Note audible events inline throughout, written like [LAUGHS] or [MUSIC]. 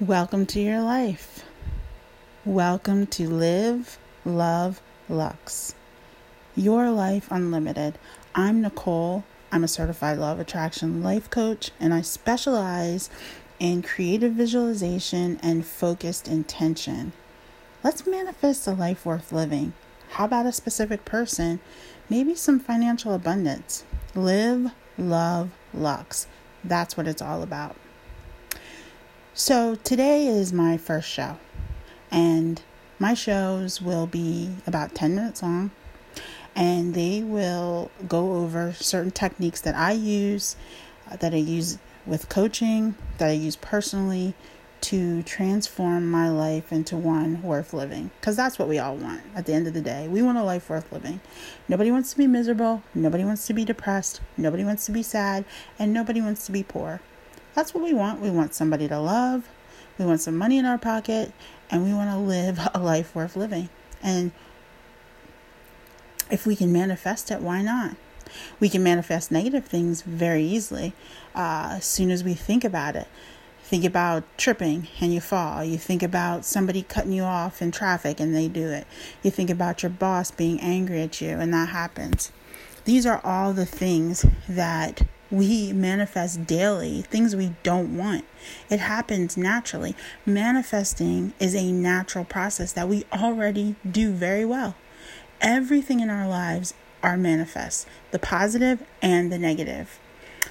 Welcome to your life. Welcome to Live, Love, Lux. Your life unlimited. I'm Nicole. I'm a certified law of attraction life coach, and I specialize in creative visualization and focused intention. Let's manifest a life worth living. How about a specific person? Maybe some financial abundance. Live, love, lux. That's what it's all about. So today is my first show, and my shows will be about 10 minutes long, and they will go over certain techniques that I use, uh, that I use with coaching, that I use personally to transform my life into one worth living. Because that's what we all want at the end of the day. We want a life worth living. Nobody wants to be miserable, nobody wants to be depressed, nobody wants to be sad, and nobody wants to be poor. That's what we want. We want somebody to love, we want some money in our pocket, and we want to live [LAUGHS] a life worth living. And if we can manifest it, why not? We can manifest negative things very easily uh, as soon as we think about it. Think about tripping and you fall. You think about somebody cutting you off in traffic and they do it. You think about your boss being angry at you and that happens. These are all the things that we manifest daily things we don't want. It happens naturally. Manifesting is a natural process that we already do very well. Everything in our lives are manifest, the positive and the negative.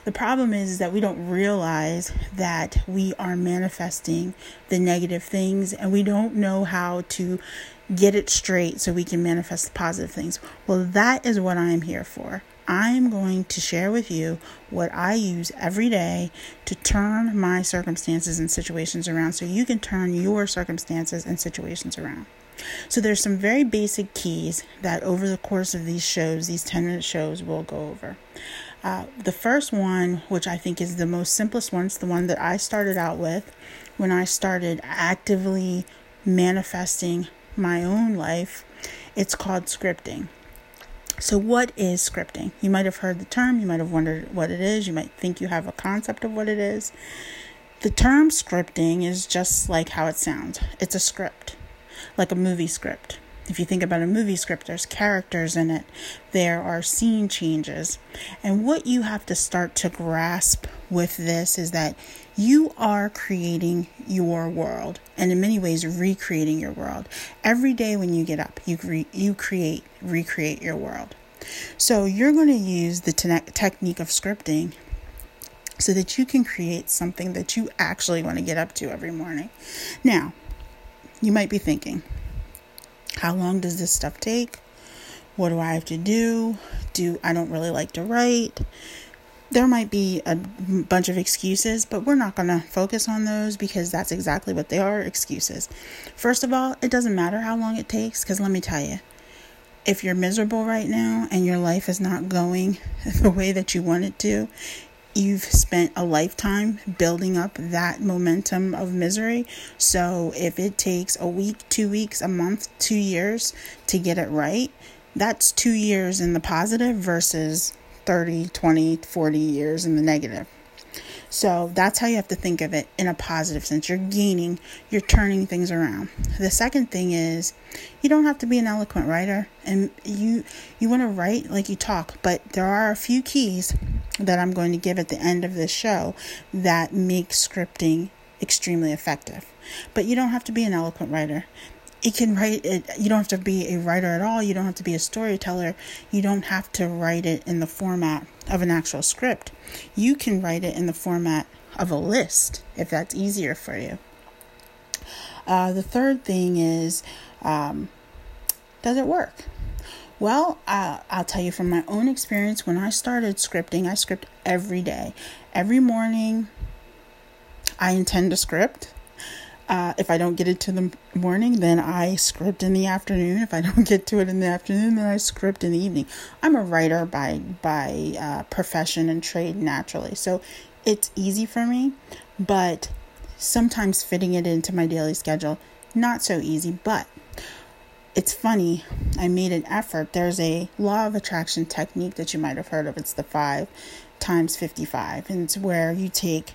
The problem is that we don't realize that we are manifesting the negative things and we don't know how to get it straight so we can manifest the positive things. Well, that is what I'm here for. I'm going to share with you what I use every day to turn my circumstances and situations around so you can turn your circumstances and situations around. So there's some very basic keys that over the course of these shows, these 10 minute shows, we'll go over. Uh, the first one, which I think is the most simplest one, it's the one that I started out with when I started actively manifesting my own life. It's called scripting. So, what is scripting? You might have heard the term, you might have wondered what it is, you might think you have a concept of what it is. The term scripting is just like how it sounds it's a script, like a movie script. If you think about a movie script, there's characters in it, there are scene changes. And what you have to start to grasp with this is that you are creating your world and in many ways recreating your world. Every day when you get up, you, re- you create, recreate your world. So you're going to use the te- technique of scripting so that you can create something that you actually want to get up to every morning. Now, you might be thinking, how long does this stuff take? What do I have to do? Do I don't really like to write? There might be a bunch of excuses, but we're not going to focus on those because that's exactly what they are excuses. First of all, it doesn't matter how long it takes because let me tell you, if you're miserable right now and your life is not going [LAUGHS] the way that you want it to, you've spent a lifetime building up that momentum of misery. So if it takes a week, two weeks, a month, two years to get it right, that's two years in the positive versus 30, 20, 40 years in the negative. So that's how you have to think of it in a positive sense. You're gaining, you're turning things around. The second thing is you don't have to be an eloquent writer and you you want to write like you talk, but there are a few keys that I'm going to give at the end of this show that make scripting extremely effective. But you don't have to be an eloquent writer it can write it you don't have to be a writer at all you don't have to be a storyteller you don't have to write it in the format of an actual script. You can write it in the format of a list if that's easier for you. Uh, the third thing is um, does it work? Well uh, i'll tell you from my own experience when i started scripting i script every day. Every morning i intend to script uh, if I don't get it to the morning, then I script in the afternoon. If I [LAUGHS] don't get to it in the afternoon, then I script in the evening. I'm a writer by by uh, profession and trade naturally, so it's easy for me. But sometimes fitting it into my daily schedule not so easy. But it's funny. I made an effort. There's a law of attraction technique that you might have heard of. It's the five times fifty-five, and it's where you take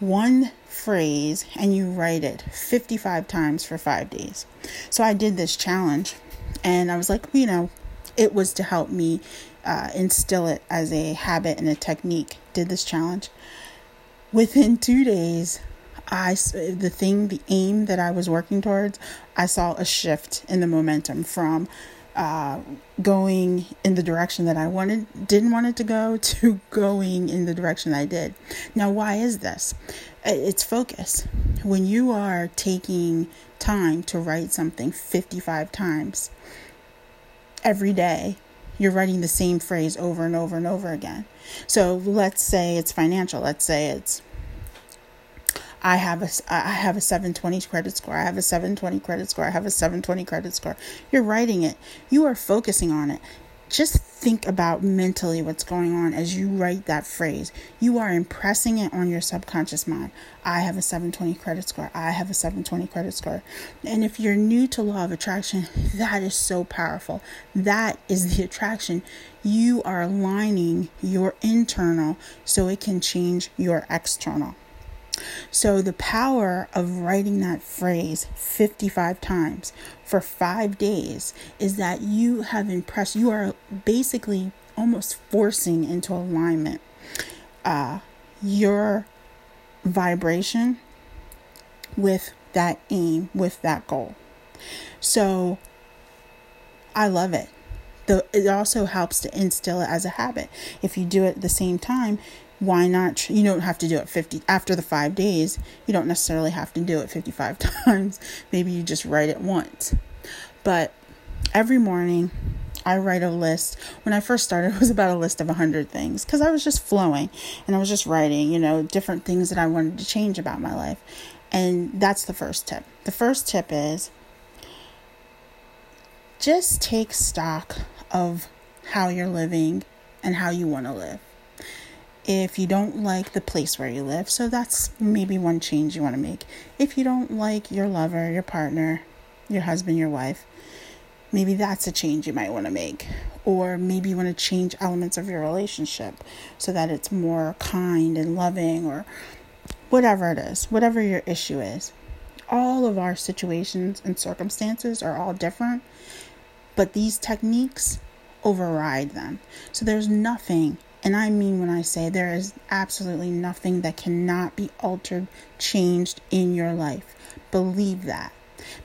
one phrase and you write it 55 times for five days. So I did this challenge and I was like, you know, it was to help me uh, instill it as a habit and a technique. Did this challenge. Within two days, I the thing, the aim that I was working towards, I saw a shift in the momentum from going in the direction that I wanted, didn't want it to go, [LAUGHS] to going in the direction I did. Now, why is this? It's focus. When you are taking time to write something 55 times every day, you're writing the same phrase over and over and over again. So let's say it's financial. Let's say it's I have a I have a 720 credit score. I have a 720 credit score. I have a 720 credit score. You're writing it. You are focusing on it. Just think about mentally what's going on as you write that phrase. You are impressing it on your subconscious mind. I have a 720 credit score. I have a 720 credit score. And if you're new to law of attraction, that is so powerful. That is the attraction. You are aligning your internal so it can change your external. So, the power of writing that phrase 55 times for five days is that you have impressed, you are basically almost forcing into alignment uh, your vibration with that aim, with that goal. So, I love it. The, it also helps to instill it as a habit. If you do it at the same time, why not you don't have to do it 50 after the 5 days you don't necessarily have to do it 55 [LAUGHS] times maybe you just write it once but every morning I write a list. When I first started, [LAUGHS] it was about a list of 100 things because I was just flowing and I was just writing, you know, different things that I wanted to change about my life. And that's the first tip. The first tip is just take stock of how you're living and how you want to live if you don't like the place where you live. So that's maybe one change you want to make. If you don't like your lover, your partner, your husband, your wife, maybe that's a change you might want to make. Or maybe you want to change elements of your relationship so that it's more kind and loving or whatever it is, whatever your issue is. All of our situations and circumstances are all different, but these techniques override them. So there's nothing and I mean when I say there is absolutely nothing that cannot be altered, changed in your life. Believe that.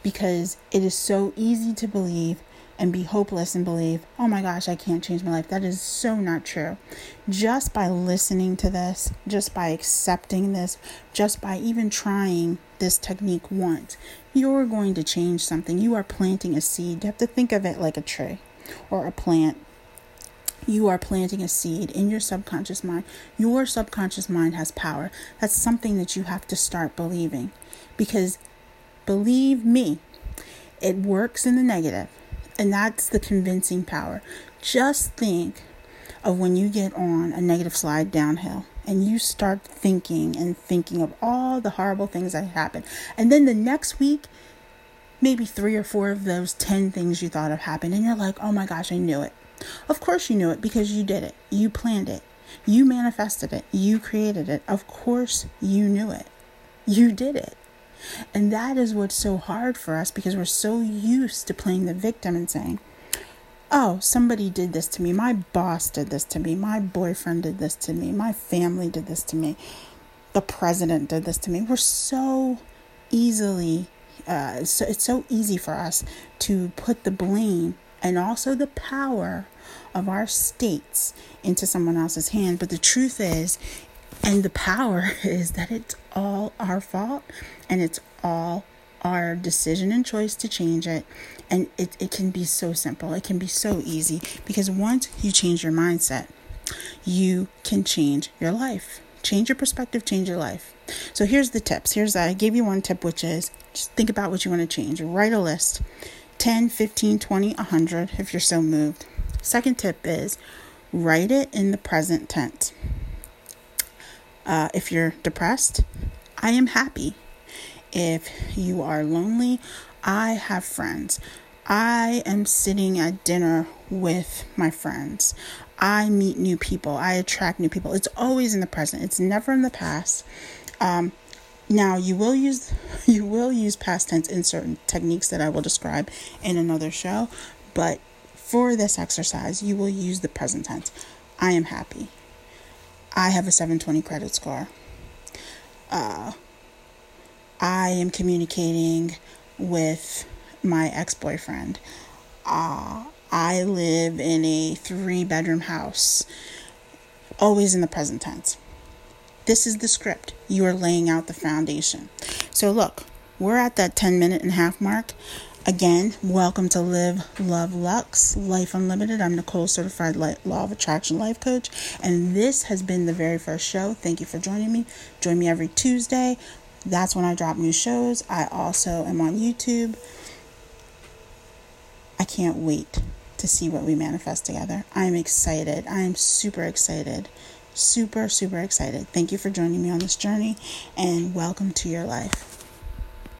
Because it is so easy to believe and be hopeless and believe, oh my gosh, I can't change my life. That is so not true. Just by listening to this, just by accepting this, just by even trying this technique once, you're going to change something. You are planting a seed. You have to think of it like a tree or a plant you are planting a seed in your subconscious mind. Your subconscious mind has power. That's something that you have to start believing. Because believe me, it works in the negative, and that's the convincing power. Just think of when you get on a negative slide downhill and you start thinking and thinking of all the horrible things that happen. And then the next week, maybe three or four of those 10 things you thought of happened, and you're like, oh my gosh, I knew it. Of course, you knew it because you did it. You planned it. You manifested it. You created it. Of course, you knew it. You did it. And that is what's so hard for us because we're so used to playing the victim and saying, oh, somebody did this to me. My boss did this to me. My boyfriend did this to me. My family did this to me. The president did this to me. We're so easily, uh, so it's so easy for us to put the blame and also the power of our states into someone else's hand. But the truth is, and the power [LAUGHS] is that it's all our fault and it's all our decision and choice to change it. And it, it can be so simple, it can be so easy because once you change your mindset, you can change your life. Change your perspective, change your life. So here's the tips. Here's I gave you one tip, which is just think about what you want to change. Write a list 10, 15, 20, 100 if you're so moved. Second tip is write it in the present tense. Uh, if you're depressed, I am happy. If you are lonely, I have friends. I am sitting at dinner with my friends. I meet new people. I attract new people. It's always in the present, it's never in the past. Um, now you will use [LAUGHS] you will use past tense in certain techniques that I will describe in another show, but for this exercise, you will use the present tense. I am happy. I have a 720 credit score. Uh, I am communicating with my ex boyfriend. Uh, I live in a three bedroom house, always in the present tense. This is the script. You are laying out the foundation. So, look, we're at that 10 minute and a half mark. Again, welcome to Live, Love, Lux, Life Unlimited. I'm Nicole, certified Law of Attraction life coach, and this has been the very first show. Thank you for joining me. Join me every Tuesday. That's when I drop new shows. I also am on YouTube. I can't wait to see what we manifest together. I'm excited. I'm super excited. Super, super excited. Thank you for joining me on this journey and welcome to your life.